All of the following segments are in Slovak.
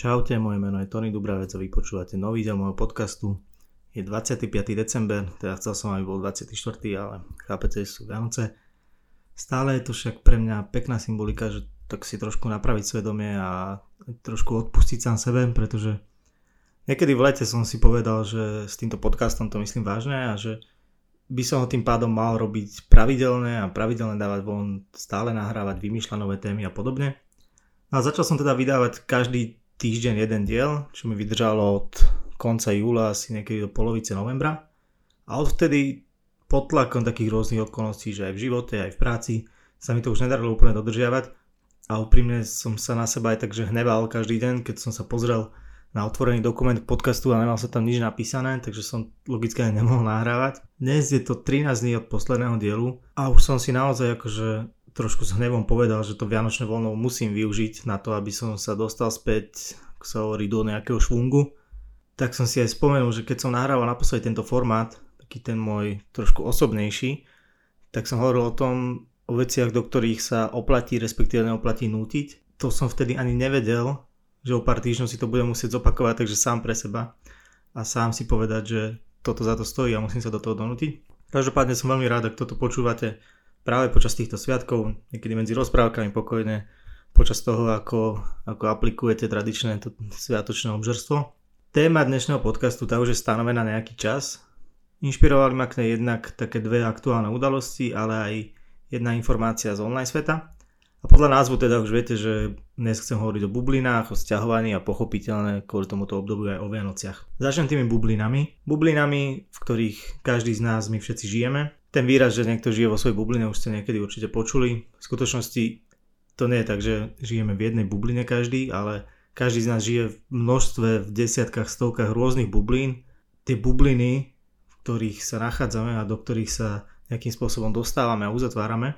Čaute, moje meno je Tony Dubravec a vy počúvate nový diel môjho podcastu. Je 25. december, teda chcel som, aby bol 24. ale chápete, sú Vianoce. Stále je to však pre mňa pekná symbolika, že tak si trošku napraviť svedomie a trošku odpustiť sám sebe, pretože niekedy v lete som si povedal, že s týmto podcastom to myslím vážne a že by som ho tým pádom mal robiť pravidelne a pravidelne dávať von, stále nahrávať, vymýšľať nové témy a podobne. A začal som teda vydávať každý týždeň jeden diel, čo mi vydržalo od konca júla asi niekedy do polovice novembra. A odvtedy pod tlakom takých rôznych okolností, že aj v živote, aj v práci, sa mi to už nedarilo úplne dodržiavať. A úprimne som sa na seba aj takže hneval každý deň, keď som sa pozrel na otvorený dokument podcastu a nemal sa tam nič napísané, takže som logicky aj nemohol nahrávať. Dnes je to 13 dní od posledného dielu a už som si naozaj akože trošku s hnevom povedal, že to Vianočné voľno musím využiť na to, aby som sa dostal späť, ako sa hovorí, do nejakého švungu. Tak som si aj spomenul, že keď som nahrával naposledy tento formát, taký ten môj trošku osobnejší, tak som hovoril o tom, o veciach, do ktorých sa oplatí, respektíve neoplatí nútiť. To som vtedy ani nevedel, že o pár týždňov si to budem musieť zopakovať, takže sám pre seba a sám si povedať, že toto za to stojí a musím sa do toho donútiť. Každopádne som veľmi rád, ak toto počúvate práve počas týchto sviatkov, niekedy medzi rozprávkami pokojne, počas toho, ako, ako aplikujete tradičné to sviatočné obžerstvo. Téma dnešného podcastu tá už je stanovená nejaký čas. Inšpirovali ma k nej jednak také dve aktuálne udalosti, ale aj jedna informácia z online sveta. A podľa názvu teda už viete, že dnes chcem hovoriť o bublinách, o sťahovaní a pochopiteľné kvôli tomuto obdobiu aj o Vianociach. Začnem tými bublinami. Bublinami, v ktorých každý z nás my všetci žijeme. Ten výraz, že niekto žije vo svojej bubline, už ste niekedy určite počuli. V skutočnosti to nie je tak, že žijeme v jednej bubline každý, ale každý z nás žije v množstve, v desiatkách, stovkách rôznych bublín. Tie bubliny, v ktorých sa nachádzame a do ktorých sa nejakým spôsobom dostávame a uzatvárame,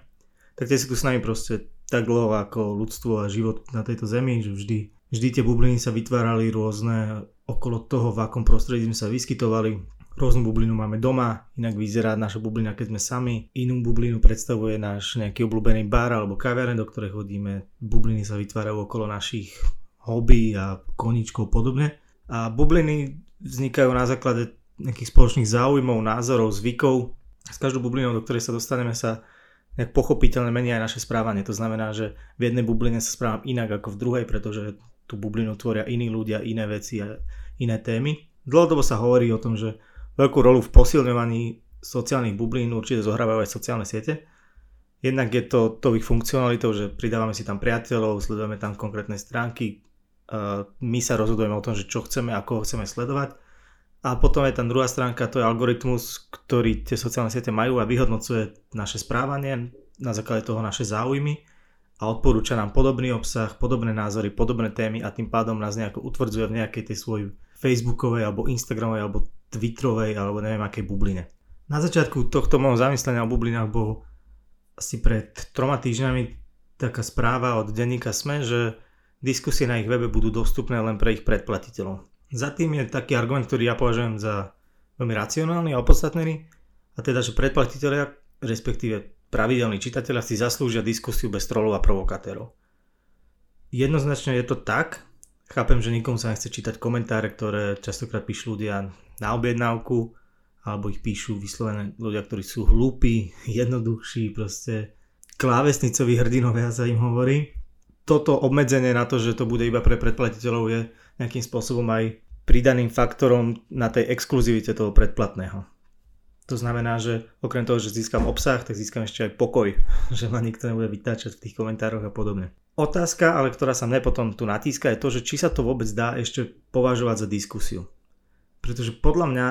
tak tie si tu s nami proste tak dlho ako ľudstvo a život na tejto zemi, že vždy, vždy tie bubliny sa vytvárali rôzne okolo toho, v akom prostredí sme sa vyskytovali. Rôznu bublinu máme doma, inak vyzerá naša bublina, keď sme sami. Inú bublinu predstavuje náš nejaký obľúbený bar alebo kaviareň, do ktorej chodíme. Bubliny sa vytvárajú okolo našich hobby a koničkov podobne. A bubliny vznikajú na základe nejakých spoločných záujmov, názorov, zvykov. S každou bublinou, do ktorej sa dostaneme, sa nejak pochopiteľne mení aj naše správanie. To znamená, že v jednej bubline sa správam inak ako v druhej, pretože tú bublinu tvoria iní ľudia, iné veci a iné témy. Dlhodobo sa hovorí o tom, že veľkú rolu v posilňovaní sociálnych bublín určite zohrávajú aj sociálne siete. Jednak je to to ich funkcionalitou, že pridávame si tam priateľov, sledujeme tam konkrétne stránky, my sa rozhodujeme o tom, že čo chceme, ako ho chceme sledovať a potom je tam druhá stránka, to je algoritmus, ktorý tie sociálne siete majú a vyhodnocuje naše správanie, na základe toho naše záujmy a odporúča nám podobný obsah, podobné názory, podobné témy a tým pádom nás nejako utvrdzuje v nejakej tej svojej facebookovej alebo instagramovej alebo twitterovej alebo neviem akej bubline. Na začiatku tohto môjho zamyslenia o bublinách bol asi pred troma týždňami taká správa od denníka SME, že diskusie na ich webe budú dostupné len pre ich predplatiteľov. Za tým je taký argument, ktorý ja považujem za veľmi racionálny a opodstatnený, a teda, že predplatiteľia, respektíve pravidelní čitatelia si zaslúžia diskusiu bez trolov a provokatérov. Jednoznačne je to tak, chápem, že nikomu sa nechce čítať komentáre, ktoré častokrát píšu ľudia na objednávku, alebo ich píšu vyslovené ľudia, ktorí sú hlúpi, jednoduchší, proste klávesnicoví hrdinovia sa im hovorí. Toto obmedzenie na to, že to bude iba pre predplatiteľov je nejakým spôsobom aj pridaným faktorom na tej exkluzivite toho predplatného. To znamená, že okrem toho, že získam obsah, tak získam ešte aj pokoj, že ma nikto nebude vytáčať v tých komentároch a podobne. Otázka, ale ktorá sa mne potom tu natíska, je to, že či sa to vôbec dá ešte považovať za diskusiu. Pretože podľa mňa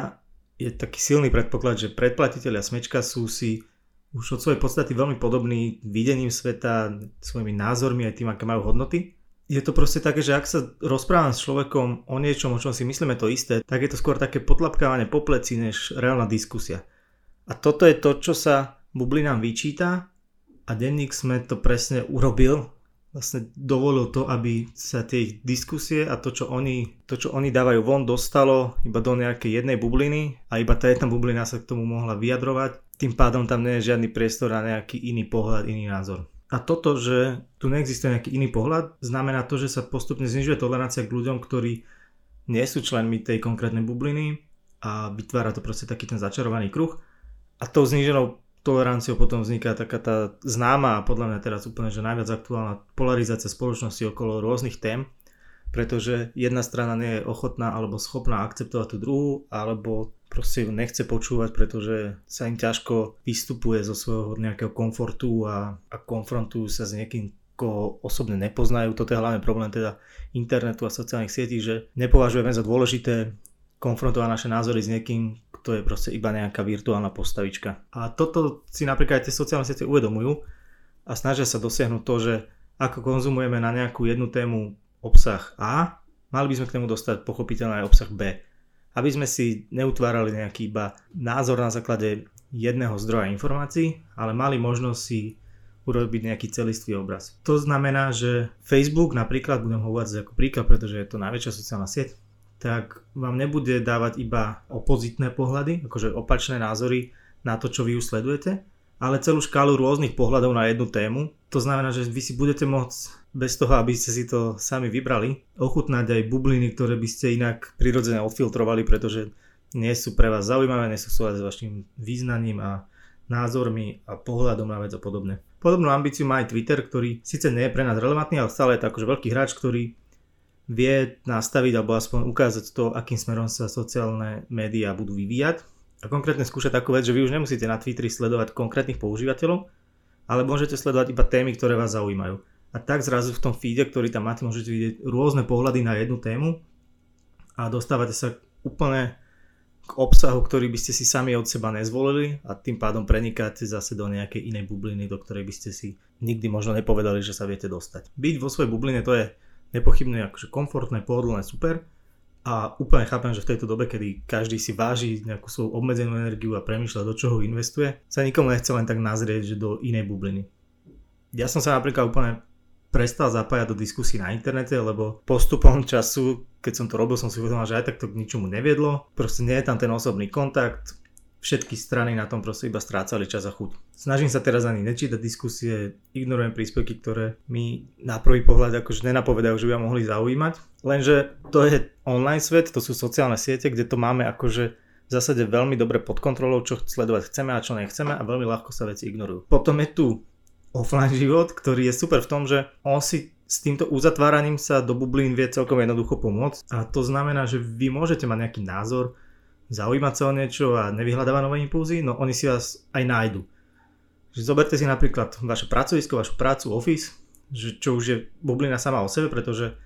je taký silný predpoklad, že predplatiteľia smečka sú si už od svojej podstaty veľmi podobní videním sveta, svojimi názormi aj tým, aké majú hodnoty je to proste také, že ak sa rozprávam s človekom o niečom, o čom si myslíme to isté, tak je to skôr také potlapkávanie po pleci, než reálna diskusia. A toto je to, čo sa bublinám vyčíta a denník sme to presne urobil. Vlastne dovolil to, aby sa tie diskusie a to čo, oni, to, čo oni dávajú von, dostalo iba do nejakej jednej bubliny a iba tá jedna bublina sa k tomu mohla vyjadrovať. Tým pádom tam nie je žiadny priestor na nejaký iný pohľad, iný názor. A toto, že tu neexistuje nejaký iný pohľad, znamená to, že sa postupne znižuje tolerancia k ľuďom, ktorí nie sú členmi tej konkrétnej bubliny a vytvára to proste taký ten začarovaný kruh. A tou zníženou toleranciou potom vzniká taká tá známa a podľa mňa teraz úplne, že najviac aktuálna polarizácia spoločnosti okolo rôznych tém, pretože jedna strana nie je ochotná alebo schopná akceptovať tú druhú, alebo proste ju nechce počúvať, pretože sa im ťažko vystupuje zo svojho nejakého komfortu a, a konfrontujú sa s niekým, koho osobne nepoznajú. Toto je hlavne problém teda internetu a sociálnych sietí, že nepovažujeme za dôležité konfrontovať naše názory s niekým, kto je proste iba nejaká virtuálna postavička. A toto si napríklad aj tie sociálne siete uvedomujú a snažia sa dosiahnuť to, že ako konzumujeme na nejakú jednu tému obsah A, mali by sme k tomu dostať pochopiteľne aj obsah B. Aby sme si neutvárali nejaký iba názor na základe jedného zdroja informácií, ale mali možnosť si urobiť nejaký celistvý obraz. To znamená, že Facebook napríklad, budem ho uvádzať ako príklad, pretože je to najväčšia sociálna sieť, tak vám nebude dávať iba opozitné pohľady, akože opačné názory na to, čo vy už sledujete, ale celú škálu rôznych pohľadov na jednu tému. To znamená, že vy si budete môcť bez toho, aby ste si to sami vybrali, ochutnať aj bubliny, ktoré by ste inak prirodzene odfiltrovali, pretože nie sú pre vás zaujímavé, nie sú s vašim význaním a názormi a pohľadom na vec a podobne. Podobnú ambíciu má aj Twitter, ktorý síce nie je pre nás relevantný, ale stále je to akože veľký hráč, ktorý vie nastaviť alebo aspoň ukázať to, akým smerom sa sociálne médiá budú vyvíjať. A konkrétne skúšať takú vec, že vy už nemusíte na Twitteri sledovať konkrétnych používateľov, ale môžete sledovať iba témy, ktoré vás zaujímajú a tak zrazu v tom feede, ktorý tam máte, môžete vidieť rôzne pohľady na jednu tému a dostávate sa úplne k obsahu, ktorý by ste si sami od seba nezvolili a tým pádom prenikáte zase do nejakej inej bubliny, do ktorej by ste si nikdy možno nepovedali, že sa viete dostať. Byť vo svojej bubline to je nepochybne akože komfortné, pohodlné, super a úplne chápem, že v tejto dobe, kedy každý si váži nejakú svoju obmedzenú energiu a premýšľa, do čoho investuje, sa nikomu nechce len tak nazrieť, že do inej bubliny. Ja som sa napríklad úplne prestal zapájať do diskusí na internete, lebo postupom času, keď som to robil, som si uvedomil, že aj tak to k ničomu neviedlo. Proste nie je tam ten osobný kontakt, všetky strany na tom proste iba strácali čas a chuť. Snažím sa teraz ani nečítať diskusie, ignorujem príspevky, ktoré mi na prvý pohľad akože nenapovedajú, že by ma mohli zaujímať. Lenže to je online svet, to sú sociálne siete, kde to máme akože v zásade veľmi dobre pod kontrolou, čo sledovať chceme a čo nechceme a veľmi ľahko sa veci ignorujú. Potom je tu offline život, ktorý je super v tom, že on si s týmto uzatváraním sa do bublín vie celkom jednoducho pomôcť. A to znamená, že vy môžete mať nejaký názor, zaujímať sa o niečo a nevyhľadávať nové impulzy, no oni si vás aj nájdu. Že zoberte si napríklad vaše pracovisko, vašu prácu, office, že čo už je bublina sama o sebe, pretože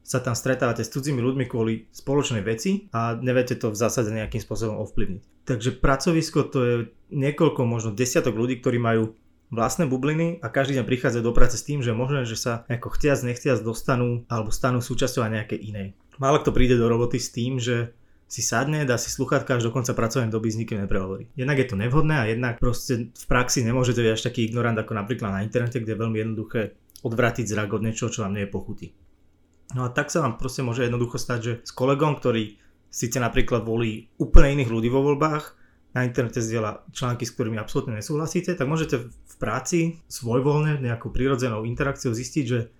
sa tam stretávate s cudzími ľuďmi kvôli spoločnej veci a neviete to v zásade nejakým spôsobom ovplyvniť. Takže pracovisko to je niekoľko, možno desiatok ľudí, ktorí majú vlastné bubliny a každý deň prichádza do práce s tým, že možno, že sa ako chtiac nechtiac dostanú alebo stanú súčasťou aj nejakej inej. Málo kto príde do roboty s tým, že si sadne, dá si sluchátka až do konca pracovnej doby s nikým neprehovorí. Jednak je to nevhodné a jednak proste v praxi nemôžete byť až taký ignorant ako napríklad na internete, kde je veľmi jednoduché odvratiť zrak od niečoho, čo vám nie je pochutí. No a tak sa vám proste môže jednoducho stať, že s kolegom, ktorý síce napríklad volí úplne iných ľudí vo voľbách, na internete zdieľa články, s ktorými absolútne nesúhlasíte, tak môžete v práci svojvoľne nejakou prírodzenou interakciou zistiť, že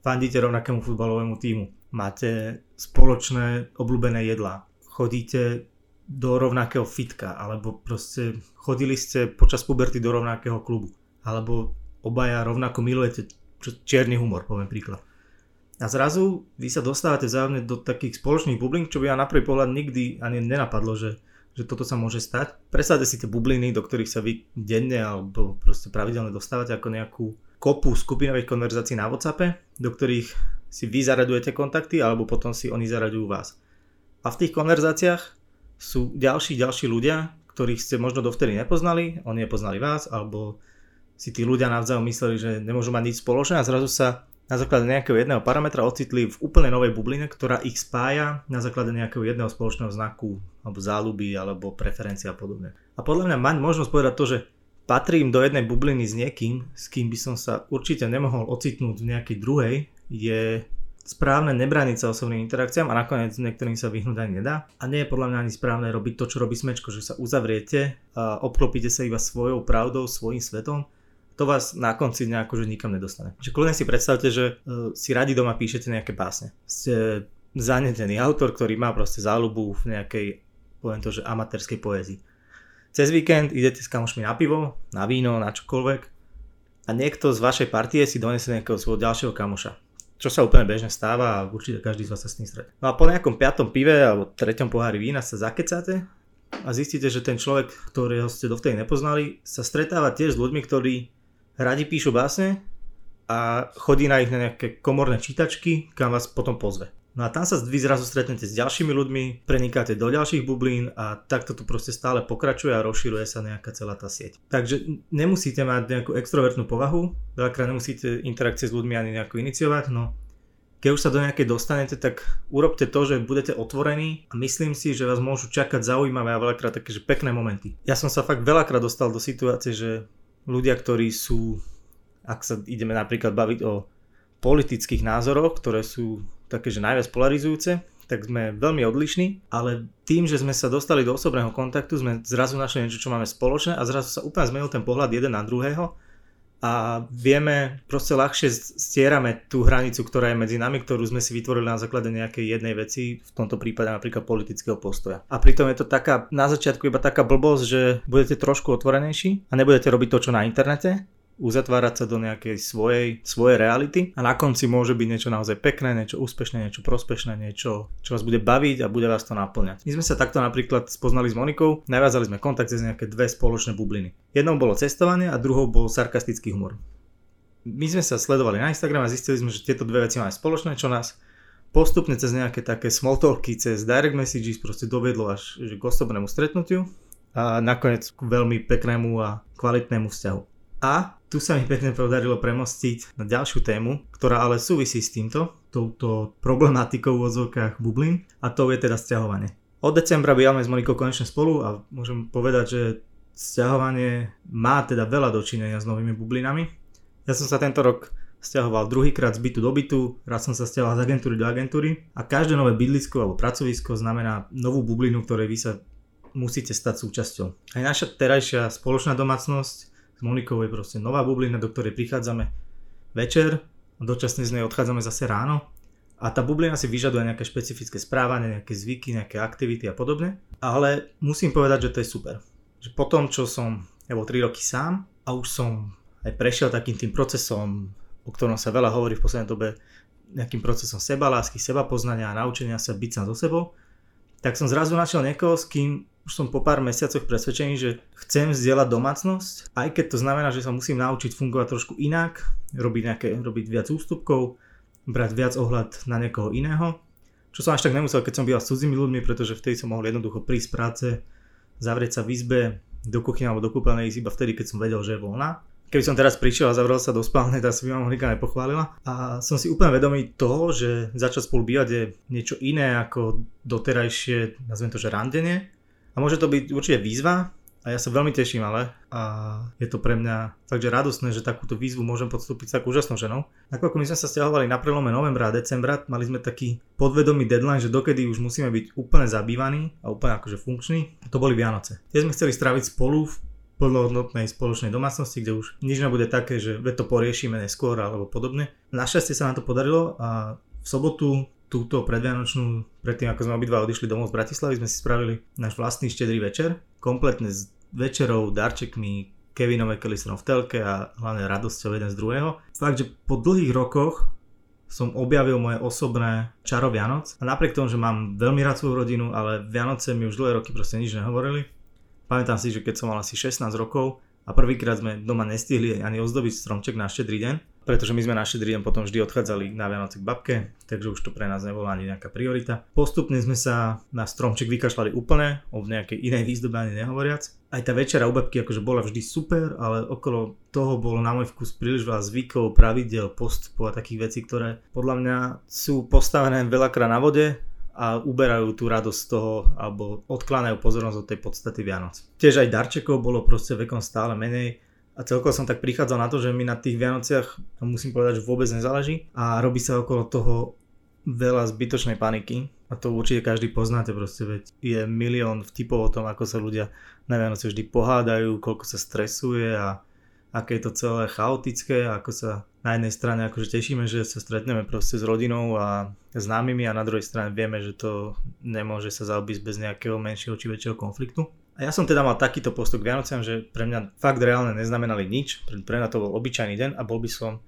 fandíte rovnakému futbalovému týmu, máte spoločné obľúbené jedlá, chodíte do rovnakého fitka, alebo proste chodili ste počas puberty do rovnakého klubu, alebo obaja rovnako milujete čierny humor, poviem príklad. A zrazu vy sa dostávate vzájomne do takých spoločných bublín, čo by vám na prvý pohľad nikdy ani nenapadlo, že že toto sa môže stať. Predstavte si tie bubliny, do ktorých sa vy denne alebo proste pravidelne dostávate ako nejakú kopu skupinových konverzácií na WhatsAppe, do ktorých si vy zaradujete kontakty alebo potom si oni zaradujú vás. A v tých konverzáciách sú ďalší, ďalší ľudia, ktorých ste možno dovtedy nepoznali, oni nepoznali vás, alebo si tí ľudia navzájom mysleli, že nemôžu mať nič spoločné a zrazu sa na základe nejakého jedného parametra ocitli v úplne novej bubline, ktorá ich spája na základe nejakého jedného spoločného znaku, alebo záľuby, alebo preferencie a podobne. A podľa mňa mať možnosť povedať to, že patrím do jednej bubliny s niekým, s kým by som sa určite nemohol ocitnúť v nejakej druhej, je správne nebrániť sa osobným interakciám a nakoniec niektorým sa vyhnúť ani nedá. A nie je podľa mňa ani správne robiť to, čo robí smečko, že sa uzavriete a obklopíte sa iba svojou pravdou, svojim svetom to vás na konci dňa akože nikam nedostane. Čiže kľudne si predstavte, že uh, si radi doma píšete nejaké básne. Ste zanetený autor, ktorý má proste záľubu v nejakej, poviem to, že amatérskej poézii. Cez víkend idete s kamošmi na pivo, na víno, na čokoľvek a niekto z vašej partie si donesie nejakého svojho ďalšieho kamoša. Čo sa úplne bežne stáva a určite každý z vás sa s tým stretne. No a po nejakom piatom pive alebo treťom pohári vína sa zakecáte a zistíte, že ten človek, ktorého ste dovtedy nepoznali, sa stretáva tiež s ľuďmi, ktorí radi píšu básne a chodí na ich na nejaké komorné čítačky, kam vás potom pozve. No a tam sa vy zrazu stretnete s ďalšími ľuďmi, prenikáte do ďalších bublín a takto tu proste stále pokračuje a rozširuje sa nejaká celá tá sieť. Takže nemusíte mať nejakú extrovertnú povahu, veľakrát nemusíte interakcie s ľuďmi ani nejako iniciovať, no keď už sa do nejakej dostanete, tak urobte to, že budete otvorení a myslím si, že vás môžu čakať zaujímavé a veľakrát také, že pekné momenty. Ja som sa fakt veľakrát dostal do situácie, že ľudia, ktorí sú, ak sa ideme napríklad baviť o politických názoroch, ktoré sú také, že najviac polarizujúce, tak sme veľmi odlišní, ale tým, že sme sa dostali do osobného kontaktu, sme zrazu našli niečo, čo máme spoločné a zrazu sa úplne zmenil ten pohľad jeden na druhého a vieme, proste ľahšie stierame tú hranicu, ktorá je medzi nami, ktorú sme si vytvorili na základe nejakej jednej veci, v tomto prípade napríklad politického postoja. A pritom je to taká, na začiatku iba taká blbosť, že budete trošku otvorenejší a nebudete robiť to, čo na internete, uzatvárať sa do nejakej svojej, svojej reality a na konci môže byť niečo naozaj pekné, niečo úspešné, niečo prospešné, niečo, čo vás bude baviť a bude vás to naplňať. My sme sa takto napríklad spoznali s Monikou, navázali sme kontakt cez nejaké dve spoločné bubliny. Jednou bolo cestovanie a druhou bol sarkastický humor. My sme sa sledovali na Instagram a zistili sme, že tieto dve veci máme spoločné, čo nás postupne cez nejaké také small talky, cez direct messages proste dovedlo až k osobnému stretnutiu a nakoniec k veľmi peknému a kvalitnému vzťahu. A tu sa mi pekne podarilo premostiť na ďalšiu tému, ktorá ale súvisí s týmto, touto problematikou v odzvukách bublín a to je teda sťahovanie. Od decembra bývame s Monikou konečne spolu a môžem povedať, že sťahovanie má teda veľa dočinenia s novými bublinami. Ja som sa tento rok stiahoval druhýkrát z bytu do bytu, raz som sa stiahoval z agentúry do agentúry a každé nové bydlisko alebo pracovisko znamená novú bublinu, ktorej vy sa musíte stať súčasťou. Aj naša terajšia spoločná domácnosť s Monikou je proste nová bublina, do ktorej prichádzame večer a dočasne z nej odchádzame zase ráno. A tá bublina si vyžaduje nejaké špecifické správanie, nejaké zvyky, nejaké aktivity a podobne. Ale musím povedať, že to je super. Že po tom, čo som, ja bol 3 roky sám a už som aj prešiel takým tým procesom, o ktorom sa veľa hovorí v poslednej dobe, nejakým procesom sebalásky, seba poznania a naučenia sa byť sám so sebou, tak som zrazu našiel niekoho, s kým už som po pár mesiacoch presvedčený, že chcem vzdielať domácnosť, aj keď to znamená, že sa musím naučiť fungovať trošku inak, robiť, nejaké, robiť viac ústupkov, brať viac ohľad na niekoho iného, čo som až tak nemusel, keď som býval s cudzími ľuďmi, pretože vtedy som mohol jednoducho prísť z práce, zavrieť sa v izbe, do kuchyne alebo do kúpeľnej ísť iba vtedy, keď som vedel, že je voľná. Keby som teraz prišiel a zavrel sa do spálne, tak si by ma Monika nepochválila. A som si úplne vedomý toho, že začať spolu bývať je niečo iné ako doterajšie, nazvem to, že randenie a môže to byť určite výzva a ja sa veľmi teším ale a je to pre mňa takže radostné, že takúto výzvu môžem podstúpiť s takú úžasnou ženou. Ako my sme sa stiahovali na prelome novembra a decembra, mali sme taký podvedomý deadline, že dokedy už musíme byť úplne zabývaní a úplne akože funkční. To boli Vianoce. Tie sme chceli stráviť spolu v plnohodnotnej spoločnej domácnosti, kde už nič nebude také, že to poriešime neskôr alebo podobne. Našťastie sa nám to podarilo a v sobotu túto predvianočnú, predtým ako sme obidva odišli domov z Bratislavy, sme si spravili náš vlastný štedrý večer, kompletne s večerou, darčekmi, Kevinové Kellysonom v telke a hlavne radosťou jeden z druhého. Fakt, že po dlhých rokoch som objavil moje osobné čaro Vianoc a napriek tomu, že mám veľmi rád svoju rodinu, ale Vianoce mi už dlhé roky proste nič nehovorili. Pamätám si, že keď som mal asi 16 rokov a prvýkrát sme doma nestihli ani ozdobiť stromček na štedrý deň, pretože my sme na štedrý deň potom vždy odchádzali na Vianoce k babke, takže už to pre nás nebola ani nejaká priorita. Postupne sme sa na stromček vykašľali úplne, o nejakej inej výzdobe ani nehovoriac. Aj tá večera u babky akože bola vždy super, ale okolo toho bolo na môj vkus príliš veľa zvykov, pravidel, postupov a takých vecí, ktoré podľa mňa sú postavené veľakrát na vode a uberajú tú radosť z toho alebo odkláňajú pozornosť od tej podstaty Vianoc. Tiež aj darčekov bolo proste vekom stále menej a celkovo som tak prichádzal na to, že mi na tých Vianociach, musím povedať, že vôbec nezáleží a robí sa okolo toho veľa zbytočnej paniky a to určite každý poznáte proste, veď je milión vtipov o tom, ako sa ľudia na Vianoce vždy pohádajú, koľko sa stresuje a aké je to celé chaotické, ako sa na jednej strane akože tešíme, že sa stretneme proste s rodinou a známymi a na druhej strane vieme, že to nemôže sa zaobísť bez nejakého menšieho či väčšieho konfliktu. A ja som teda mal takýto postup k Vianociam, že pre mňa fakt reálne neznamenali nič, pre mňa to bol obyčajný deň a bol by som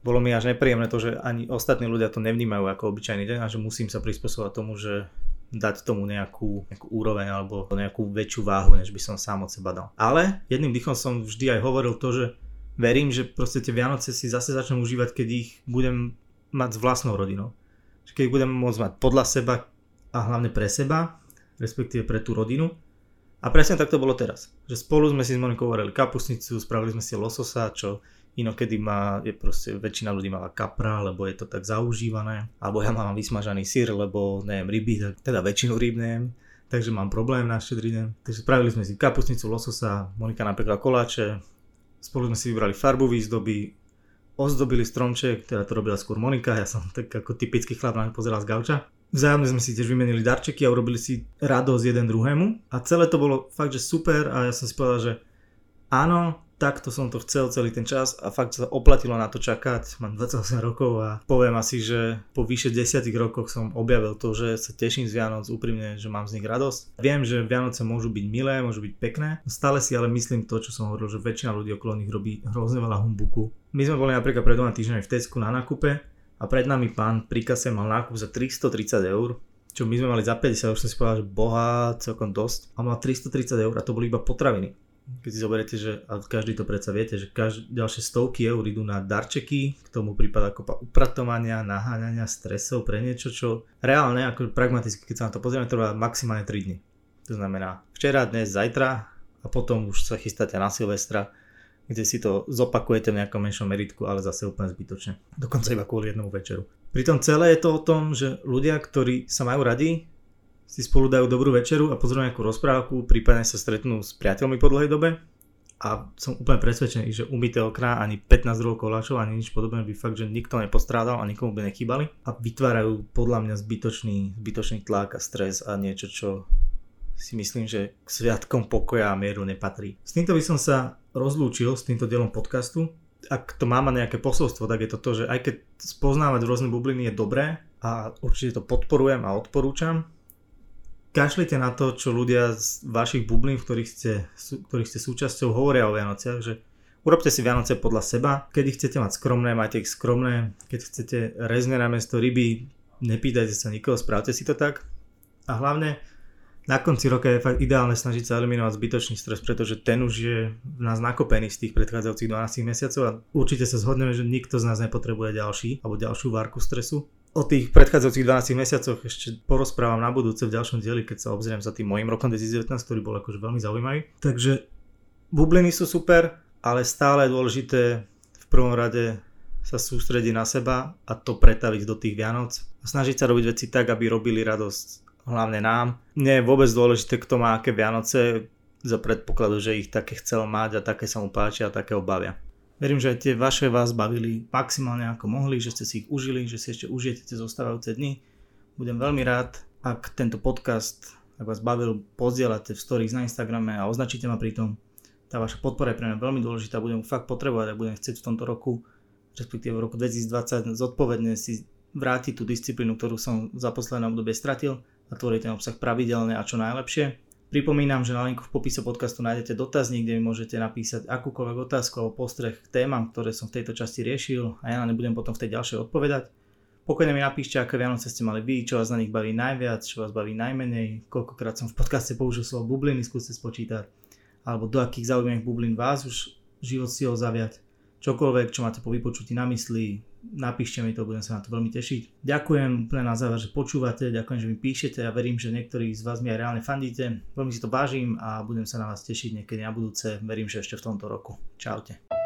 bolo mi až nepríjemné to, že ani ostatní ľudia to nevnímajú ako obyčajný deň a že musím sa prispôsobovať tomu, že dať tomu nejakú, nejakú úroveň alebo nejakú väčšiu váhu, než by som sám od seba dal. Ale jedným dýchom som vždy aj hovoril to, že verím, že proste tie Vianoce si zase začnem užívať, keď ich budem mať s vlastnou rodinou. Keď ich budem môcť mať podľa seba a hlavne pre seba, respektíve pre tú rodinu. A presne tak to bolo teraz. Že spolu sme si s Monikou varili kapusnicu, spravili sme si lososa, čo Inokedy má, je proste, väčšina ľudí mala kapra, lebo je to tak zaužívané. Alebo ja mám vysmažaný sír, lebo neviem ryby, teda väčšinu ryb neviem. Takže mám problém na štedrý deň. Takže spravili sme si kapusnicu, lososa, Monika napekla koláče, spolu sme si vybrali farbu výzdoby, ozdobili stromček, teda to robila skôr Monika, ja som tak ako typický chlap na pozeral z gauča. Vzájomne sme si tiež vymenili darčeky a urobili si radosť jeden druhému a celé to bolo fakt, že super a ja som si povedal, že áno, takto som to chcel celý ten čas a fakt sa oplatilo na to čakať. Mám 28 rokov a poviem asi, že po vyše 10 rokoch som objavil to, že sa teším z Vianoc úprimne, že mám z nich radosť. Viem, že Vianoce môžu byť milé, môžu byť pekné. Stále si ale myslím to, čo som hovoril, že väčšina ľudí okolo nich robí hrozne veľa humbuku. My sme boli napríklad pred dvoma týždňami v Tesku na nákupe a pred nami pán pri kase mal nákup za 330 eur čo my sme mali za 50, už som si povedal, že boha, celkom dosť. A mal 330 eur a to boli iba potraviny keď si zoberiete, že a každý to predsa viete, že každý, ďalšie stovky eur idú na darčeky, k tomu prípada kopa upratovania, naháňania, stresov pre niečo, čo reálne, ako pragmaticky, keď sa na to pozrieme, trvá maximálne 3 dní. To znamená včera, dnes, zajtra a potom už sa chystáte na Silvestra, kde si to zopakujete v nejakom menšom meritku, ale zase úplne zbytočne. Dokonca iba kvôli jednomu večeru. Pritom celé je to o tom, že ľudia, ktorí sa majú radi, si spolu dajú dobrú večeru a pozrú nejakú rozprávku, prípadne sa stretnú s priateľmi po dlhej dobe a som úplne presvedčený, že umyté okná ani 15 druhov koláčov ani nič podobné by fakt, že nikto nepostrádal a nikomu by nechýbali a vytvárajú podľa mňa zbytočný, zbytočný tlak a stres a niečo, čo si myslím, že k sviatkom pokoja a mieru nepatrí. S týmto by som sa rozlúčil s týmto dielom podcastu. Ak to má mať nejaké posolstvo, tak je to to, že aj keď spoznávať rôzne bubliny je dobré a určite to podporujem a odporúčam, kašlite na to, čo ľudia z vašich bublín, v ktorých ste, ktorých ste súčasťou, hovoria o Vianociach, že urobte si Vianoce podľa seba, keď ich chcete mať skromné, majte ich skromné, keď chcete rezne na mesto ryby, nepýtajte sa nikoho, správte si to tak. A hlavne na konci roka je fakt ideálne snažiť sa eliminovať zbytočný stres, pretože ten už je v nás nakopený z tých predchádzajúcich 12 mesiacov a určite sa zhodneme, že nikto z nás nepotrebuje ďalší alebo ďalšiu várku stresu o tých predchádzajúcich 12 mesiacoch ešte porozprávam na budúce v ďalšom dieli, keď sa obzriem za tým mojim rokom 2019, ktorý bol akože veľmi zaujímavý. Takže bubliny sú super, ale stále je dôležité v prvom rade sa sústrediť na seba a to pretaviť do tých Vianoc a snažiť sa robiť veci tak, aby robili radosť hlavne nám. Nie je vôbec dôležité, kto má aké Vianoce, za predpokladu, že ich také chcel mať a také sa mu páčia a také obavia. Verím, že aj tie vaše vás bavili maximálne ako mohli, že ste si ich užili, že si ešte užijete tie zostávajúce dni. Budem veľmi rád, ak tento podcast, ak vás bavil, pozdielate v stories na Instagrame a označíte ma pri tom. Tá vaša podpora je pre mňa veľmi dôležitá, budem fakt potrebovať a budem chcieť v tomto roku, respektíve v roku 2020 zodpovedne si vrátiť tú disciplínu, ktorú som za posledné obdobie stratil a tvoriť ten obsah pravidelne a čo najlepšie. Pripomínam, že na linku v popise podcastu nájdete dotazník, kde mi môžete napísať akúkoľvek otázku alebo postreh k témam, ktoré som v tejto časti riešil a ja na ne budem potom v tej ďalšej odpovedať. Pokojne mi napíšte, aké Vianoce ste mali vy, čo vás na nich baví najviac, čo vás baví najmenej, koľkokrát som v podcaste použil slovo bubliny, skúste spočítať, alebo do akých zaujímavých bublín vás už život si ho zaviať čokoľvek, čo máte po vypočutí na mysli, napíšte mi to, budem sa na to veľmi tešiť. Ďakujem úplne na záver, že počúvate, ďakujem, že mi píšete a verím, že niektorí z vás mi aj reálne fandíte. Veľmi si to vážim a budem sa na vás tešiť niekedy na budúce. Verím, že ešte v tomto roku. Čaute.